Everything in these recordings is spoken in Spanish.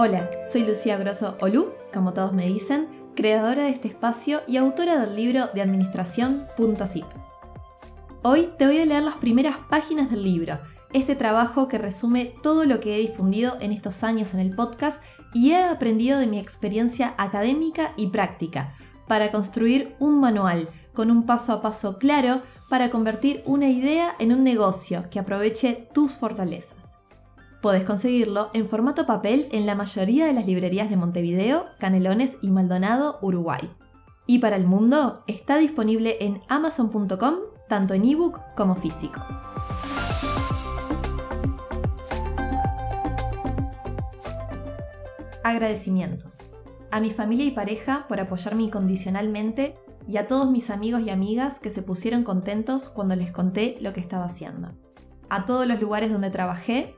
Hola, soy Lucía Grosso Olú, como todos me dicen, creadora de este espacio y autora del libro de administración.zip. Hoy te voy a leer las primeras páginas del libro, este trabajo que resume todo lo que he difundido en estos años en el podcast y he aprendido de mi experiencia académica y práctica, para construir un manual con un paso a paso claro para convertir una idea en un negocio que aproveche tus fortalezas. Puedes conseguirlo en formato papel en la mayoría de las librerías de Montevideo, Canelones y Maldonado, Uruguay. Y para el mundo está disponible en amazon.com tanto en ebook como físico. Agradecimientos. A mi familia y pareja por apoyarme incondicionalmente y a todos mis amigos y amigas que se pusieron contentos cuando les conté lo que estaba haciendo. A todos los lugares donde trabajé,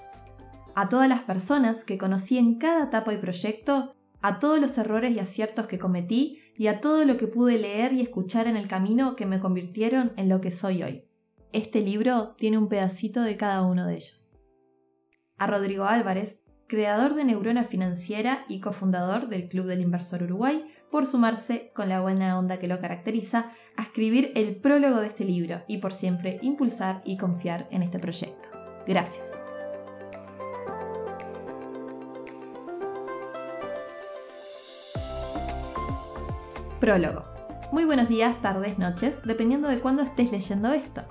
a todas las personas que conocí en cada etapa y proyecto, a todos los errores y aciertos que cometí y a todo lo que pude leer y escuchar en el camino que me convirtieron en lo que soy hoy. Este libro tiene un pedacito de cada uno de ellos. A Rodrigo Álvarez, creador de Neurona Financiera y cofundador del Club del Inversor Uruguay, por sumarse, con la buena onda que lo caracteriza, a escribir el prólogo de este libro y por siempre impulsar y confiar en este proyecto. Gracias. Prólogo. Muy buenos días, tardes, noches, dependiendo de cuándo estés leyendo esto.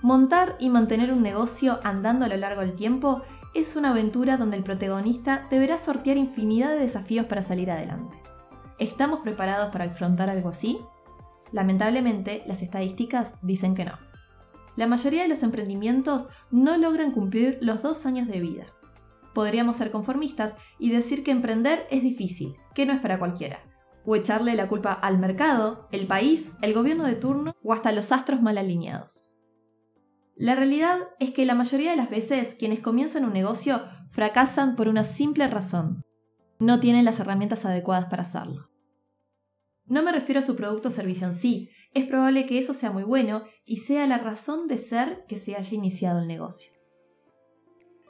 Montar y mantener un negocio andando a lo largo del tiempo es una aventura donde el protagonista deberá sortear infinidad de desafíos para salir adelante. ¿Estamos preparados para afrontar algo así? Lamentablemente, las estadísticas dicen que no. La mayoría de los emprendimientos no logran cumplir los dos años de vida. Podríamos ser conformistas y decir que emprender es difícil, que no es para cualquiera, o echarle la culpa al mercado, el país, el gobierno de turno o hasta los astros mal alineados. La realidad es que la mayoría de las veces quienes comienzan un negocio fracasan por una simple razón, no tienen las herramientas adecuadas para hacerlo. No me refiero a su producto o servicio en sí, es probable que eso sea muy bueno y sea la razón de ser que se haya iniciado el negocio.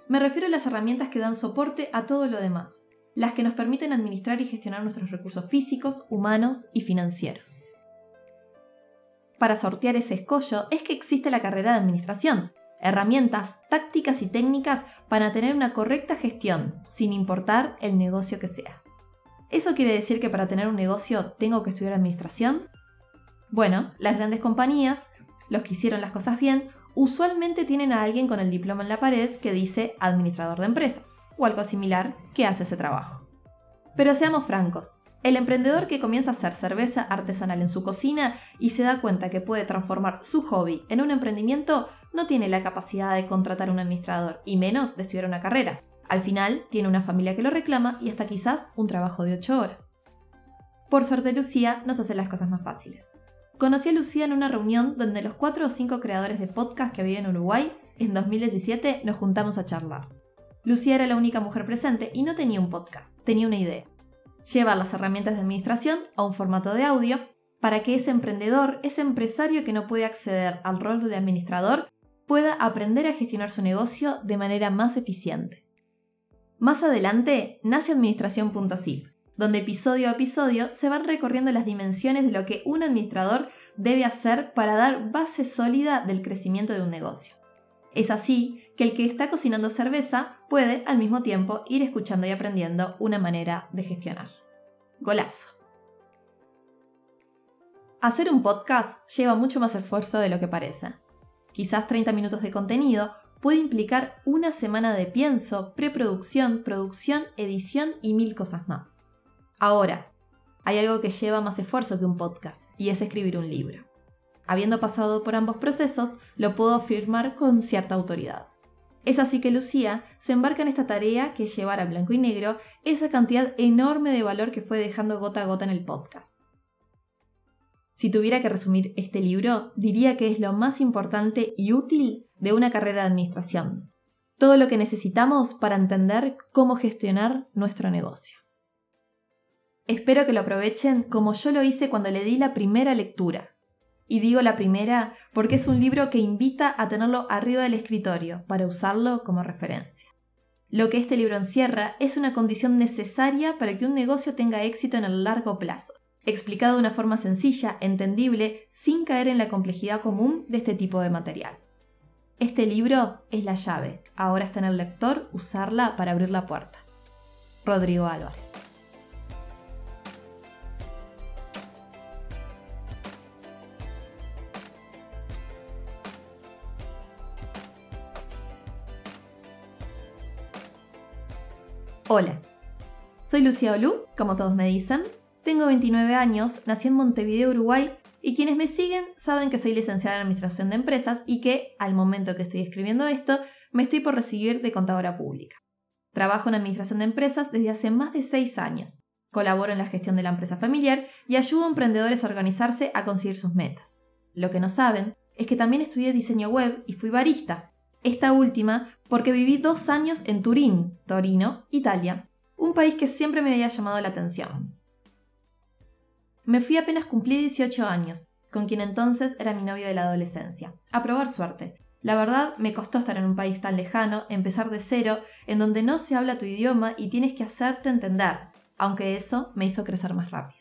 Me refiero a las herramientas que dan soporte a todo lo demás, las que nos permiten administrar y gestionar nuestros recursos físicos, humanos y financieros. Para sortear ese escollo es que existe la carrera de administración, herramientas, tácticas y técnicas para tener una correcta gestión, sin importar el negocio que sea. ¿Eso quiere decir que para tener un negocio tengo que estudiar administración? Bueno, las grandes compañías, los que hicieron las cosas bien, usualmente tienen a alguien con el diploma en la pared que dice administrador de empresas, o algo similar que hace ese trabajo. Pero seamos francos, el emprendedor que comienza a hacer cerveza artesanal en su cocina y se da cuenta que puede transformar su hobby en un emprendimiento no tiene la capacidad de contratar un administrador y menos de estudiar una carrera. Al final tiene una familia que lo reclama y hasta quizás un trabajo de 8 horas. Por suerte Lucía nos hace las cosas más fáciles. Conocí a Lucía en una reunión donde los 4 o 5 creadores de podcast que había en Uruguay, en 2017 nos juntamos a charlar. Lucía era la única mujer presente y no tenía un podcast, tenía una idea. Llevar las herramientas de administración a un formato de audio para que ese emprendedor, ese empresario que no puede acceder al rol de administrador, pueda aprender a gestionar su negocio de manera más eficiente. Más adelante nace Administración.zip, donde episodio a episodio se van recorriendo las dimensiones de lo que un administrador debe hacer para dar base sólida del crecimiento de un negocio. Es así que el que está cocinando cerveza puede al mismo tiempo ir escuchando y aprendiendo una manera de gestionar. Golazo. Hacer un podcast lleva mucho más esfuerzo de lo que parece quizás 30 minutos de contenido, puede implicar una semana de pienso, preproducción, producción, edición y mil cosas más. Ahora, hay algo que lleva más esfuerzo que un podcast, y es escribir un libro. Habiendo pasado por ambos procesos, lo puedo afirmar con cierta autoridad. Es así que Lucía se embarca en esta tarea que es llevar a blanco y negro esa cantidad enorme de valor que fue dejando gota a gota en el podcast. Si tuviera que resumir este libro, diría que es lo más importante y útil de una carrera de administración. Todo lo que necesitamos para entender cómo gestionar nuestro negocio. Espero que lo aprovechen como yo lo hice cuando le di la primera lectura. Y digo la primera porque es un libro que invita a tenerlo arriba del escritorio para usarlo como referencia. Lo que este libro encierra es una condición necesaria para que un negocio tenga éxito en el largo plazo, explicado de una forma sencilla, entendible, sin caer en la complejidad común de este tipo de material. Este libro es la llave, ahora está en el lector usarla para abrir la puerta. Rodrigo Álvarez. Hola, soy Lucía Olú, como todos me dicen. Tengo 29 años, nací en Montevideo, Uruguay, y quienes me siguen saben que soy licenciada en Administración de Empresas y que, al momento que estoy escribiendo esto, me estoy por recibir de contadora pública. Trabajo en Administración de Empresas desde hace más de 6 años. Colaboro en la gestión de la empresa familiar y ayudo a emprendedores a organizarse a conseguir sus metas. Lo que no saben es que también estudié diseño web y fui barista, esta última porque viví dos años en Turín, Torino, Italia, un país que siempre me había llamado la atención. Me fui apenas cumplí 18 años, con quien entonces era mi novio de la adolescencia, a probar suerte. La verdad, me costó estar en un país tan lejano, empezar de cero, en donde no se habla tu idioma y tienes que hacerte entender, aunque eso me hizo crecer más rápido.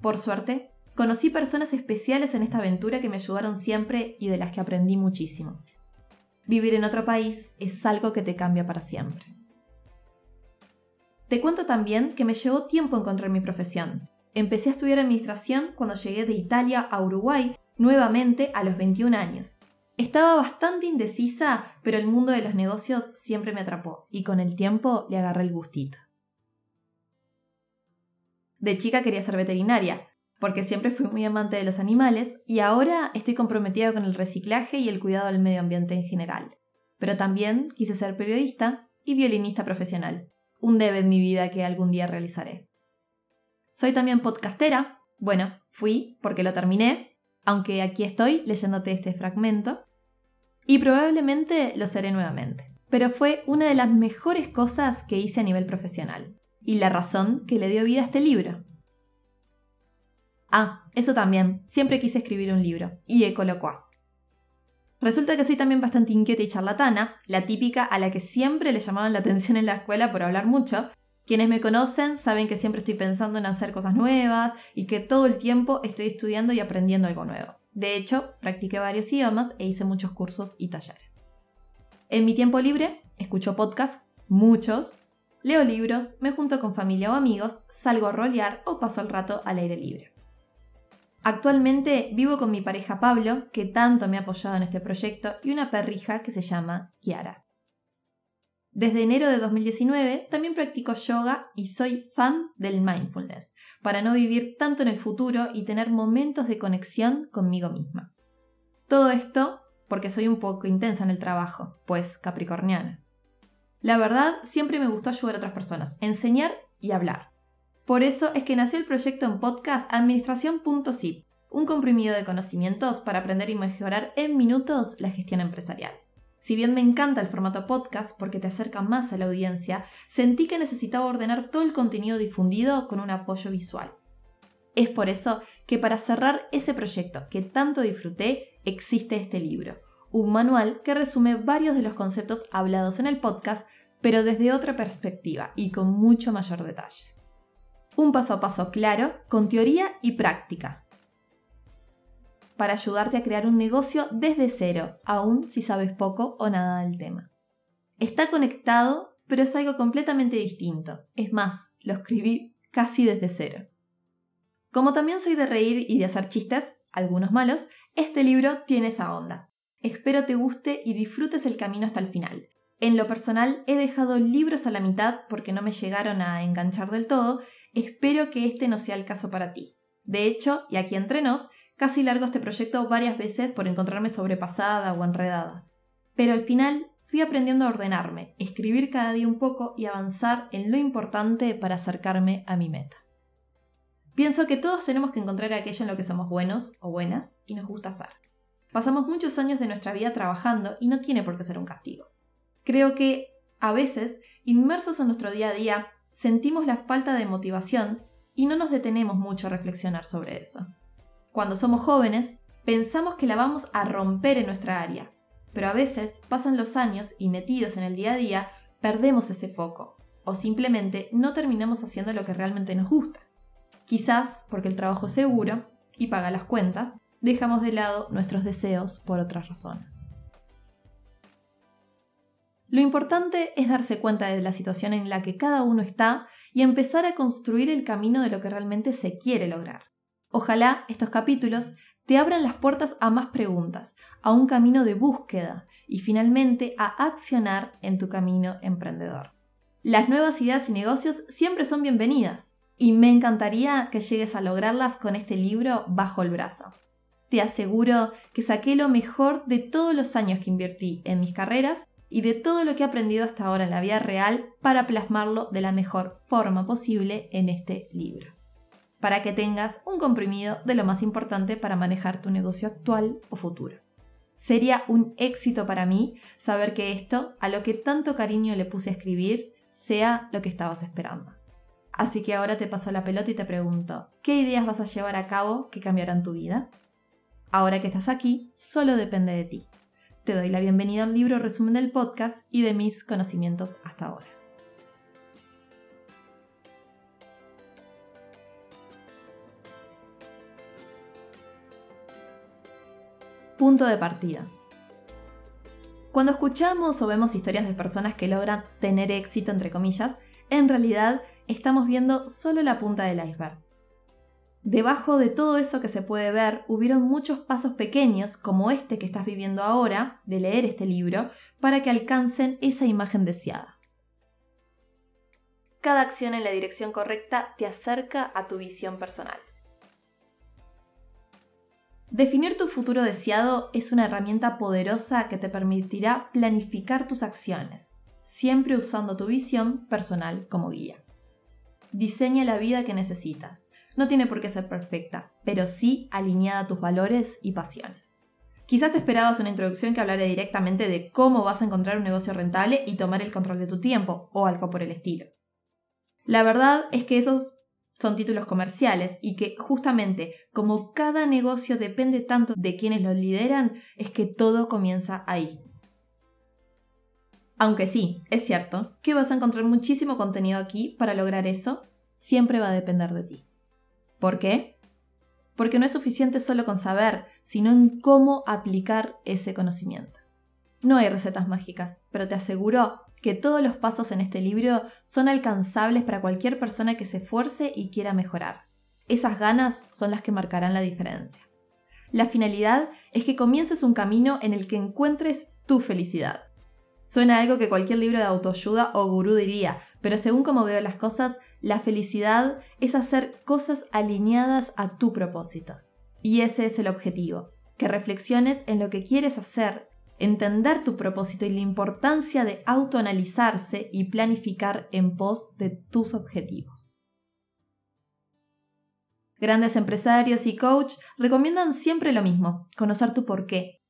Por suerte, conocí personas especiales en esta aventura que me ayudaron siempre y de las que aprendí muchísimo vivir en otro país es algo que te cambia para siempre. Te cuento también que me llevó tiempo encontrar mi profesión. Empecé a estudiar administración cuando llegué de Italia a Uruguay, nuevamente a los 21 años. Estaba bastante indecisa, pero el mundo de los negocios siempre me atrapó y con el tiempo le agarré el gustito. De chica quería ser veterinaria, porque siempre fui muy amante de los animales y ahora estoy comprometida con el reciclaje y el cuidado del medio ambiente en general. Pero también quise ser periodista y violinista profesional, un debe en mi vida que algún día realizaré. Soy también podcastera, bueno, fui porque lo terminé, aunque aquí estoy leyéndote este fragmento, y probablemente lo seré nuevamente. Pero fue una de las mejores cosas que hice a nivel profesional, y la razón que le dio vida a este libro. Ah, eso también, siempre quise escribir un libro, y he colocó. Resulta que soy también bastante inquieta y charlatana, la típica a la que siempre le llamaban la atención en la escuela por hablar mucho. Quienes me conocen saben que siempre estoy pensando en hacer cosas nuevas y que todo el tiempo estoy estudiando y aprendiendo algo nuevo. De hecho, practiqué varios idiomas e hice muchos cursos y talleres. En mi tiempo libre, escucho podcasts, muchos, leo libros, me junto con familia o amigos, salgo a rolear o paso el rato al aire libre. Actualmente vivo con mi pareja Pablo, que tanto me ha apoyado en este proyecto, y una perrija que se llama Kiara. Desde enero de 2019 también practico yoga y soy fan del mindfulness, para no vivir tanto en el futuro y tener momentos de conexión conmigo misma. Todo esto porque soy un poco intensa en el trabajo, pues capricorniana. La verdad, siempre me gustó ayudar a otras personas, enseñar y hablar. Por eso es que nació el proyecto en podcast Administración.zip, un comprimido de conocimientos para aprender y mejorar en minutos la gestión empresarial. Si bien me encanta el formato podcast porque te acerca más a la audiencia, sentí que necesitaba ordenar todo el contenido difundido con un apoyo visual. Es por eso que para cerrar ese proyecto que tanto disfruté, existe este libro, un manual que resume varios de los conceptos hablados en el podcast, pero desde otra perspectiva y con mucho mayor detalle. Un paso a paso claro, con teoría y práctica. Para ayudarte a crear un negocio desde cero, aun si sabes poco o nada del tema. Está conectado, pero es algo completamente distinto. Es más, lo escribí casi desde cero. Como también soy de reír y de hacer chistes, algunos malos, este libro tiene esa onda. Espero te guste y disfrutes el camino hasta el final. En lo personal he dejado libros a la mitad porque no me llegaron a enganchar del todo Espero que este no sea el caso para ti. De hecho, y aquí entre nos, casi largo este proyecto varias veces por encontrarme sobrepasada o enredada. Pero al final fui aprendiendo a ordenarme, escribir cada día un poco y avanzar en lo importante para acercarme a mi meta. Pienso que todos tenemos que encontrar aquello en lo que somos buenos o buenas y nos gusta hacer. Pasamos muchos años de nuestra vida trabajando y no tiene por qué ser un castigo. Creo que, a veces, inmersos en nuestro día a día, sentimos la falta de motivación y no nos detenemos mucho a reflexionar sobre eso. Cuando somos jóvenes, pensamos que la vamos a romper en nuestra área, pero a veces pasan los años y metidos en el día a día, perdemos ese foco o simplemente no terminamos haciendo lo que realmente nos gusta. Quizás porque el trabajo es seguro y paga las cuentas, dejamos de lado nuestros deseos por otras razones. Lo importante es darse cuenta de la situación en la que cada uno está y empezar a construir el camino de lo que realmente se quiere lograr. Ojalá estos capítulos te abran las puertas a más preguntas, a un camino de búsqueda y finalmente a accionar en tu camino emprendedor. Las nuevas ideas y negocios siempre son bienvenidas y me encantaría que llegues a lograrlas con este libro bajo el brazo. Te aseguro que saqué lo mejor de todos los años que invertí en mis carreras y de todo lo que he aprendido hasta ahora en la vida real para plasmarlo de la mejor forma posible en este libro. Para que tengas un comprimido de lo más importante para manejar tu negocio actual o futuro. Sería un éxito para mí saber que esto, a lo que tanto cariño le puse a escribir, sea lo que estabas esperando. Así que ahora te paso la pelota y te pregunto, ¿qué ideas vas a llevar a cabo que cambiarán tu vida? Ahora que estás aquí, solo depende de ti. Te doy la bienvenida al libro resumen del podcast y de mis conocimientos hasta ahora. Punto de partida. Cuando escuchamos o vemos historias de personas que logran tener éxito, entre comillas, en realidad estamos viendo solo la punta del iceberg. Debajo de todo eso que se puede ver, hubieron muchos pasos pequeños, como este que estás viviendo ahora, de leer este libro, para que alcancen esa imagen deseada. Cada acción en la dirección correcta te acerca a tu visión personal. Definir tu futuro deseado es una herramienta poderosa que te permitirá planificar tus acciones, siempre usando tu visión personal como guía. Diseña la vida que necesitas. No tiene por qué ser perfecta, pero sí alineada a tus valores y pasiones. Quizás te esperabas una introducción que hablara directamente de cómo vas a encontrar un negocio rentable y tomar el control de tu tiempo, o algo por el estilo. La verdad es que esos son títulos comerciales y que justamente como cada negocio depende tanto de quienes lo lideran, es que todo comienza ahí. Aunque sí, es cierto que vas a encontrar muchísimo contenido aquí para lograr eso, siempre va a depender de ti. ¿Por qué? Porque no es suficiente solo con saber, sino en cómo aplicar ese conocimiento. No hay recetas mágicas, pero te aseguro que todos los pasos en este libro son alcanzables para cualquier persona que se esfuerce y quiera mejorar. Esas ganas son las que marcarán la diferencia. La finalidad es que comiences un camino en el que encuentres tu felicidad. Suena algo que cualquier libro de autoayuda o gurú diría, pero según como veo las cosas, la felicidad es hacer cosas alineadas a tu propósito. Y ese es el objetivo, que reflexiones en lo que quieres hacer, entender tu propósito y la importancia de autoanalizarse y planificar en pos de tus objetivos. Grandes empresarios y coach recomiendan siempre lo mismo, conocer tu porqué,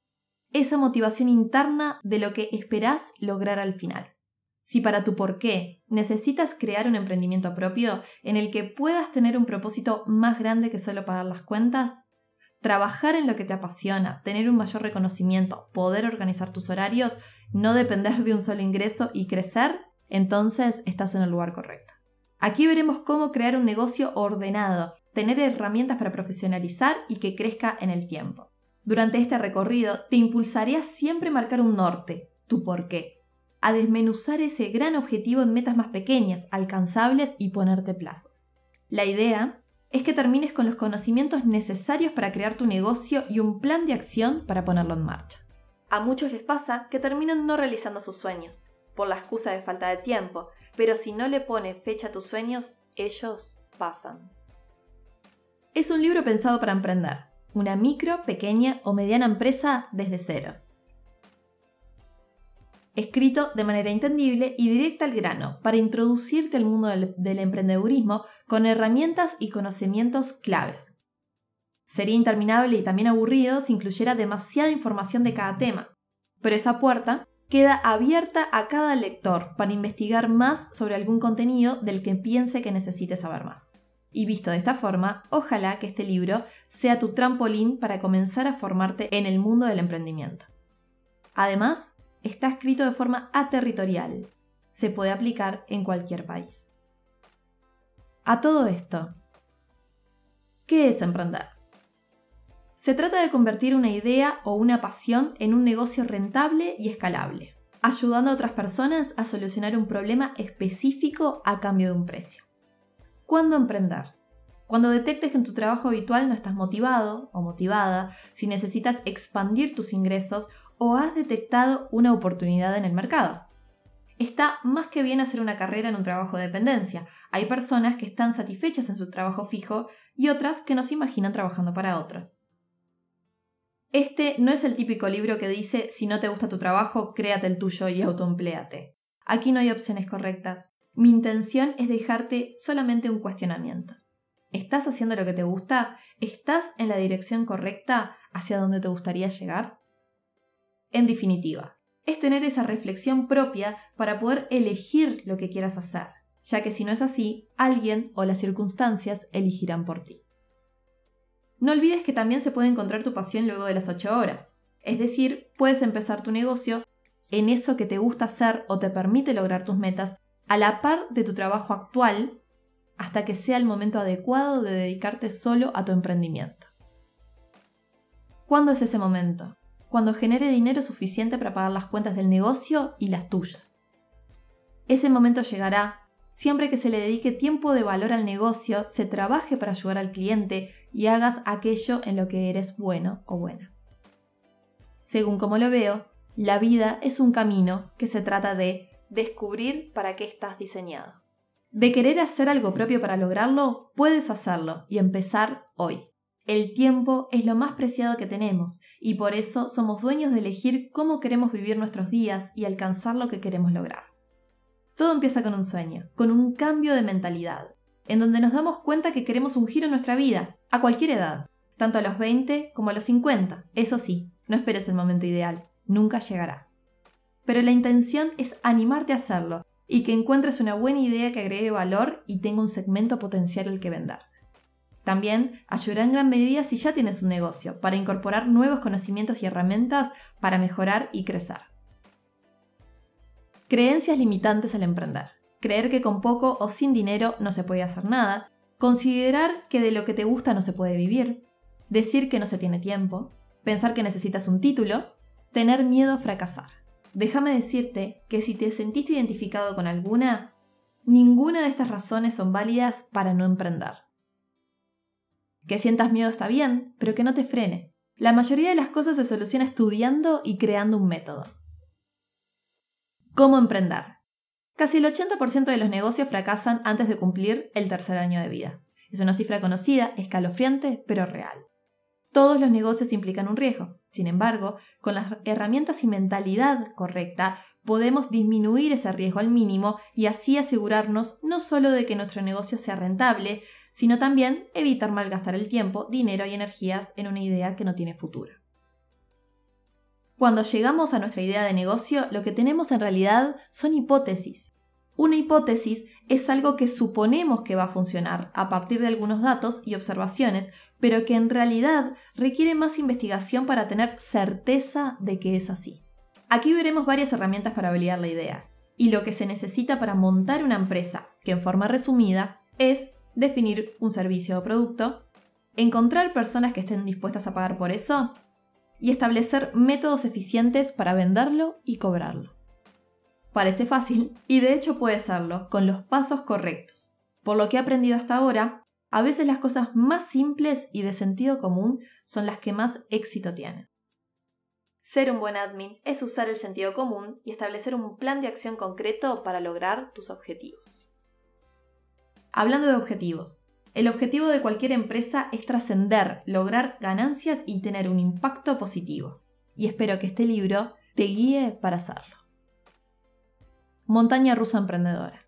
esa motivación interna de lo que esperás lograr al final. Si para tu por qué necesitas crear un emprendimiento propio en el que puedas tener un propósito más grande que solo pagar las cuentas, trabajar en lo que te apasiona, tener un mayor reconocimiento, poder organizar tus horarios, no depender de un solo ingreso y crecer, entonces estás en el lugar correcto. Aquí veremos cómo crear un negocio ordenado, tener herramientas para profesionalizar y que crezca en el tiempo. Durante este recorrido te impulsaré a siempre marcar un norte, tu por qué, a desmenuzar ese gran objetivo en metas más pequeñas, alcanzables y ponerte plazos. La idea es que termines con los conocimientos necesarios para crear tu negocio y un plan de acción para ponerlo en marcha. A muchos les pasa que terminan no realizando sus sueños, por la excusa de falta de tiempo, pero si no le pones fecha a tus sueños, ellos pasan. Es un libro pensado para emprender, una micro, pequeña o mediana empresa desde cero. Escrito de manera entendible y directa al grano, para introducirte al mundo del, del emprendedurismo con herramientas y conocimientos claves. Sería interminable y también aburrido si incluyera demasiada información de cada tema, pero esa puerta queda abierta a cada lector para investigar más sobre algún contenido del que piense que necesite saber más. Y visto de esta forma, ojalá que este libro sea tu trampolín para comenzar a formarte en el mundo del emprendimiento. Además, está escrito de forma aterritorial. se puede aplicar en cualquier país. A todo esto, ¿qué es emprender? Se trata de convertir una idea o una pasión en un negocio rentable y escalable, ayudando a otras personas a solucionar un problema específico a cambio de un precio. ¿Cuándo emprender? Cuando detectes que en tu trabajo habitual no estás motivado o motivada, si necesitas expandir tus ingresos o has detectado una oportunidad en el mercado. Está más que bien hacer una carrera en un trabajo de dependencia. Hay personas que están satisfechas en su trabajo fijo y otras que no se imaginan trabajando para otros. Este no es el típico libro que dice si no te gusta tu trabajo, créate el tuyo y autoempléate. Aquí no hay opciones correctas. Mi intención es dejarte solamente un cuestionamiento. ¿Estás haciendo lo que te gusta? ¿Estás en la dirección correcta hacia donde te gustaría llegar? En definitiva, es tener esa reflexión propia para poder elegir lo que quieras hacer, ya que si no es así, alguien o las circunstancias elegirán por ti. No olvides que también se puede encontrar tu pasión luego de las 8 horas, es decir, puedes empezar tu negocio en eso que te gusta hacer o te permite lograr tus metas a la par de tu trabajo actual hasta que sea el momento adecuado de dedicarte solo a tu emprendimiento. ¿Cuándo es ese momento? Cuando genere dinero suficiente para pagar las cuentas del negocio y las tuyas. Ese momento llegará siempre que se le dedique tiempo de valor al negocio, se trabaje para ayudar al cliente y hagas aquello en lo que eres bueno o buena. Según como lo veo, la vida es un camino que se trata de descubrir para qué estás diseñado. De querer hacer algo propio para lograrlo, puedes hacerlo y empezar hoy. El tiempo es lo más preciado que tenemos y por eso somos dueños de elegir cómo queremos vivir nuestros días y alcanzar lo que queremos lograr. Todo empieza con un sueño, con un cambio de mentalidad, en donde nos damos cuenta que queremos un giro en nuestra vida, a cualquier edad, tanto a los 20 como a los 50. Eso sí, no esperes el momento ideal, nunca llegará. Pero la intención es animarte a hacerlo y que encuentres una buena idea que agregue valor y tenga un segmento potencial al que venderse. También ayudará en gran medida si ya tienes un negocio, para incorporar nuevos conocimientos y herramientas para mejorar y crecer. Creencias limitantes al emprender. Creer que con poco o sin dinero no se puede hacer nada. Considerar que de lo que te gusta no se puede vivir. Decir que no se tiene tiempo. Pensar que necesitas un título. Tener miedo a fracasar déjame decirte que si te sentiste identificado con alguna, ninguna de estas razones son válidas para no emprender. Que sientas miedo está bien, pero que no te frene. La mayoría de las cosas se soluciona estudiando y creando un método. ¿Cómo emprender? Casi el 80% de los negocios fracasan antes de cumplir el tercer año de vida. Es una cifra conocida, escalofriante, pero real. Todos los negocios implican un riesgo. Sin embargo, con las herramientas y mentalidad correcta, podemos disminuir ese riesgo al mínimo y así asegurarnos no solo de que nuestro negocio sea rentable, sino también evitar malgastar el tiempo, dinero y energías en una idea que no tiene futuro. Cuando llegamos a nuestra idea de negocio, lo que tenemos en realidad son hipótesis. Una hipótesis es algo que suponemos que va a funcionar a partir de algunos datos y observaciones, pero que en realidad requiere más investigación para tener certeza de que es así. Aquí veremos varias herramientas para validar la idea, y lo que se necesita para montar una empresa, que en forma resumida es definir un servicio o producto, encontrar personas que estén dispuestas a pagar por eso y establecer métodos eficientes para venderlo y cobrarlo. Parece fácil y de hecho puede serlo, con los pasos correctos. Por lo que he aprendido hasta ahora, a veces las cosas más simples y de sentido común son las que más éxito tienen. Ser un buen admin es usar el sentido común y establecer un plan de acción concreto para lograr tus objetivos. Hablando de objetivos, el objetivo de cualquier empresa es trascender, lograr ganancias y tener un impacto positivo. Y espero que este libro te guíe para hacerlo. Montaña rusa emprendedora.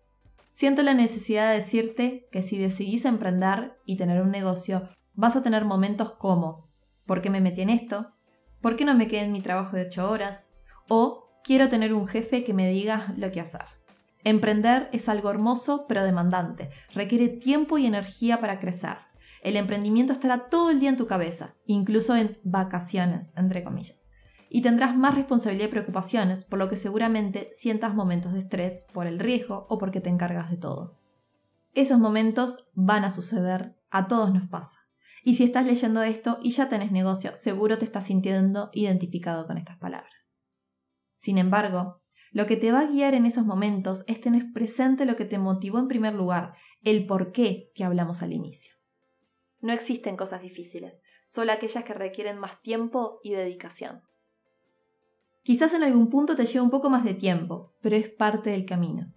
Siento la necesidad de decirte que si decidís emprender y tener un negocio, vas a tener momentos como ¿por qué me metí en esto? ¿Por qué no me quedé en mi trabajo de 8 horas? O quiero tener un jefe que me diga lo que hacer. Emprender es algo hermoso pero demandante. Requiere tiempo y energía para crecer. El emprendimiento estará todo el día en tu cabeza, incluso en vacaciones, entre comillas. Y tendrás más responsabilidad y preocupaciones, por lo que seguramente sientas momentos de estrés por el riesgo o porque te encargas de todo. Esos momentos van a suceder, a todos nos pasa. Y si estás leyendo esto y ya tenés negocio, seguro te estás sintiendo identificado con estas palabras. Sin embargo, lo que te va a guiar en esos momentos es tener presente lo que te motivó en primer lugar, el por qué que hablamos al inicio. No existen cosas difíciles, solo aquellas que requieren más tiempo y dedicación. Quizás en algún punto te lleva un poco más de tiempo, pero es parte del camino.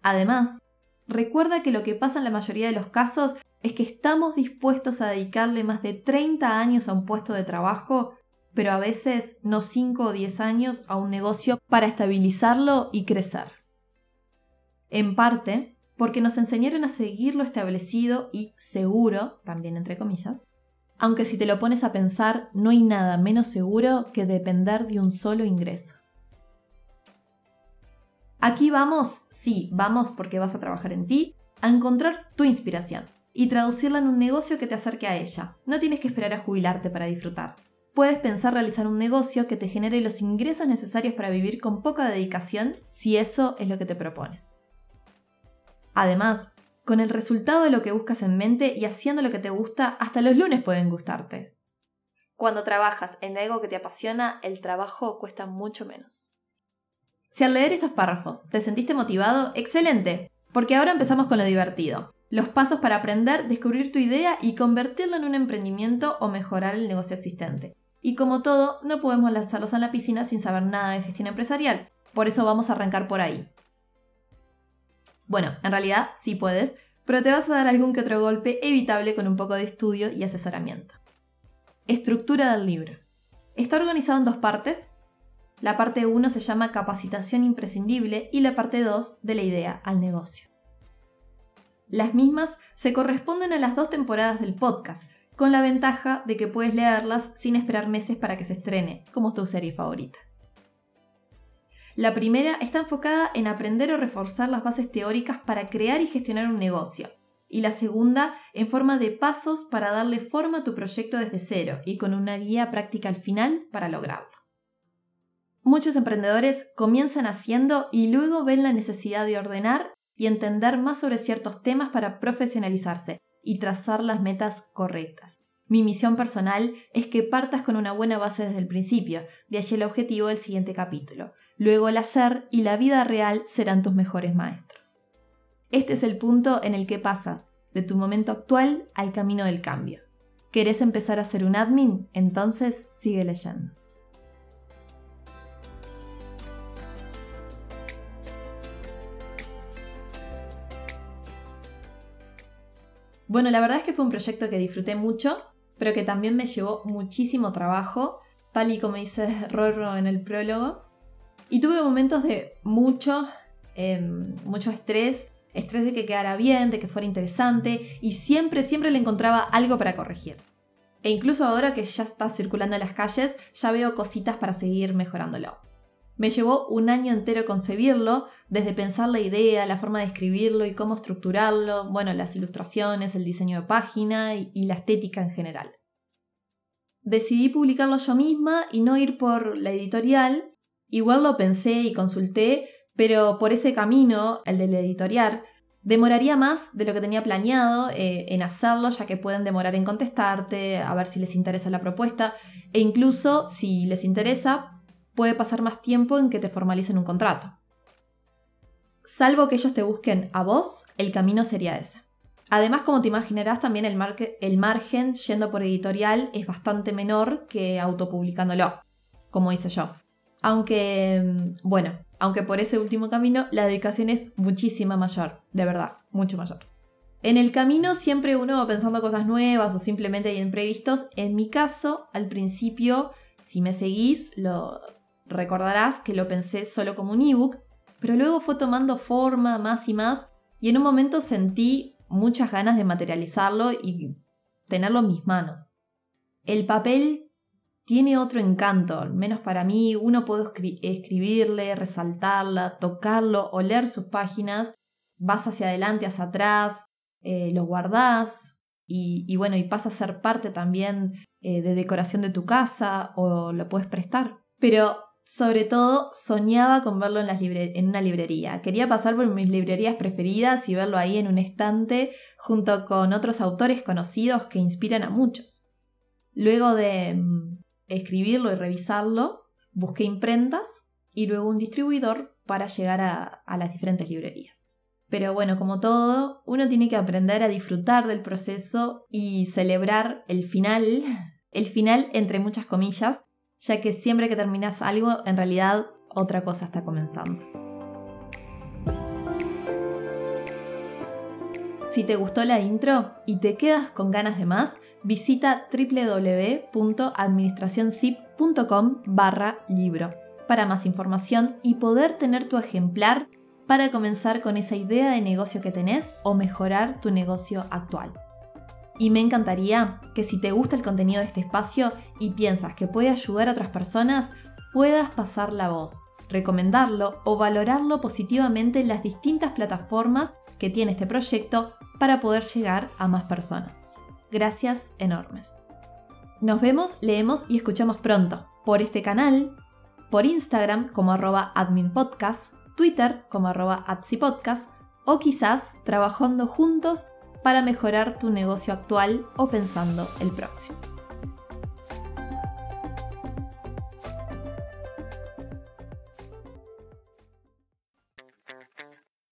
Además, recuerda que lo que pasa en la mayoría de los casos es que estamos dispuestos a dedicarle más de 30 años a un puesto de trabajo, pero a veces no 5 o 10 años a un negocio para estabilizarlo y crecer. En parte, porque nos enseñaron a seguir lo establecido y seguro, también entre comillas, aunque si te lo pones a pensar, no hay nada menos seguro que depender de un solo ingreso. Aquí vamos, sí, vamos porque vas a trabajar en ti, a encontrar tu inspiración y traducirla en un negocio que te acerque a ella. No tienes que esperar a jubilarte para disfrutar. Puedes pensar realizar un negocio que te genere los ingresos necesarios para vivir con poca dedicación si eso es lo que te propones. Además, con el resultado de lo que buscas en mente y haciendo lo que te gusta, hasta los lunes pueden gustarte. Cuando trabajas en algo que te apasiona, el trabajo cuesta mucho menos. Si al leer estos párrafos te sentiste motivado, excelente, porque ahora empezamos con lo divertido. Los pasos para aprender, descubrir tu idea y convertirlo en un emprendimiento o mejorar el negocio existente. Y como todo, no podemos lanzarlos a la piscina sin saber nada de gestión empresarial, por eso vamos a arrancar por ahí. Bueno, en realidad sí puedes, pero te vas a dar algún que otro golpe evitable con un poco de estudio y asesoramiento. Estructura del libro. Está organizado en dos partes. La parte 1 se llama capacitación imprescindible y la parte 2 de la idea al negocio. Las mismas se corresponden a las dos temporadas del podcast, con la ventaja de que puedes leerlas sin esperar meses para que se estrene, como tu serie favorita. La primera está enfocada en aprender o reforzar las bases teóricas para crear y gestionar un negocio. Y la segunda en forma de pasos para darle forma a tu proyecto desde cero y con una guía práctica al final para lograrlo. Muchos emprendedores comienzan haciendo y luego ven la necesidad de ordenar y entender más sobre ciertos temas para profesionalizarse y trazar las metas correctas. Mi misión personal es que partas con una buena base desde el principio, de allí el objetivo del siguiente capítulo. Luego el hacer y la vida real serán tus mejores maestros. Este es el punto en el que pasas de tu momento actual al camino del cambio. ¿Querés empezar a ser un admin? Entonces sigue leyendo. Bueno, la verdad es que fue un proyecto que disfruté mucho pero que también me llevó muchísimo trabajo, tal y como dice Rorro en el prólogo. Y tuve momentos de mucho, em, mucho estrés, estrés de que quedara bien, de que fuera interesante, y siempre, siempre le encontraba algo para corregir. E incluso ahora que ya está circulando en las calles, ya veo cositas para seguir mejorándolo. Me llevó un año entero concebirlo, desde pensar la idea, la forma de escribirlo y cómo estructurarlo, bueno, las ilustraciones, el diseño de página y, la estética en general. Decidí publicarlo yo misma y no ir por la editorial. Igual lo pensé y consulté, pero por ese camino, el del editorial, demoraría más de lo que tenía planeado eh, en hacerlo, ya que pueden demorar en contestarte, a ver si les interesa la propuesta, e incluso si les interesa, puede pasar más tiempo en que te formalicen un contrato. Salvo que ellos te busquen a vos, el camino sería ese. Además, como te imaginarás, también el, el margen yendo por editorial es bastante menor que autopublicándolo, como hice yo. Aunque, bueno, aunque por ese último camino la dedicación es muchísima mayor, de verdad, mucho mayor. En el camino siempre uno va pensando cosas nuevas o simplemente hay imprevistos. En mi caso, al principio, si me seguís, lo, Recordarás que lo pensé solo como un ebook, pero luego fue tomando forma más y más y en un momento sentí muchas ganas de materializarlo y tenerlo en mis manos. El papel tiene otro encanto, menos para mí, uno puede escribirle, resaltarla, tocarlo, oler sus páginas, vas hacia adelante, hacia atrás, eh, lo guardás y, bueno, y pasa a ser parte también eh, de decoración de tu casa o lo puedes prestar pero sobre todo soñaba con verlo en, en, una librería. Quería pasar por mis librerías preferidas y verlo ahí en un estante junto con otros autores conocidos que inspiran a muchos. Luego de mm, escribirlo y revisarlo, busqué imprentas y luego un distribuidor para llegar a, las diferentes librerías. Pero bueno, como todo, uno tiene que aprender a disfrutar del proceso y celebrar el final, el final entre muchas comillas, ya que siempre que terminas algo, en realidad otra cosa está comenzando. Si te gustó la intro y te quedas con ganas de más, visita www.administracionzip.com barra libro para más información y poder tener tu ejemplar para comenzar con esa idea de negocio que tenés o mejorar tu negocio actual. Y me encantaría que si te gusta el contenido de este espacio y piensas que puede ayudar a otras personas, puedas pasar la voz, recomendarlo o valorarlo positivamente en las distintas plataformas que tiene este proyecto para poder llegar a más personas. Gracias enormes. Nos vemos, leemos y escuchamos pronto por este canal, por Instagram como arroba adminpodcast, Twitter como arroba adsipodcast o quizás trabajando juntos para mejorar tu negocio actual o pensando el próximo.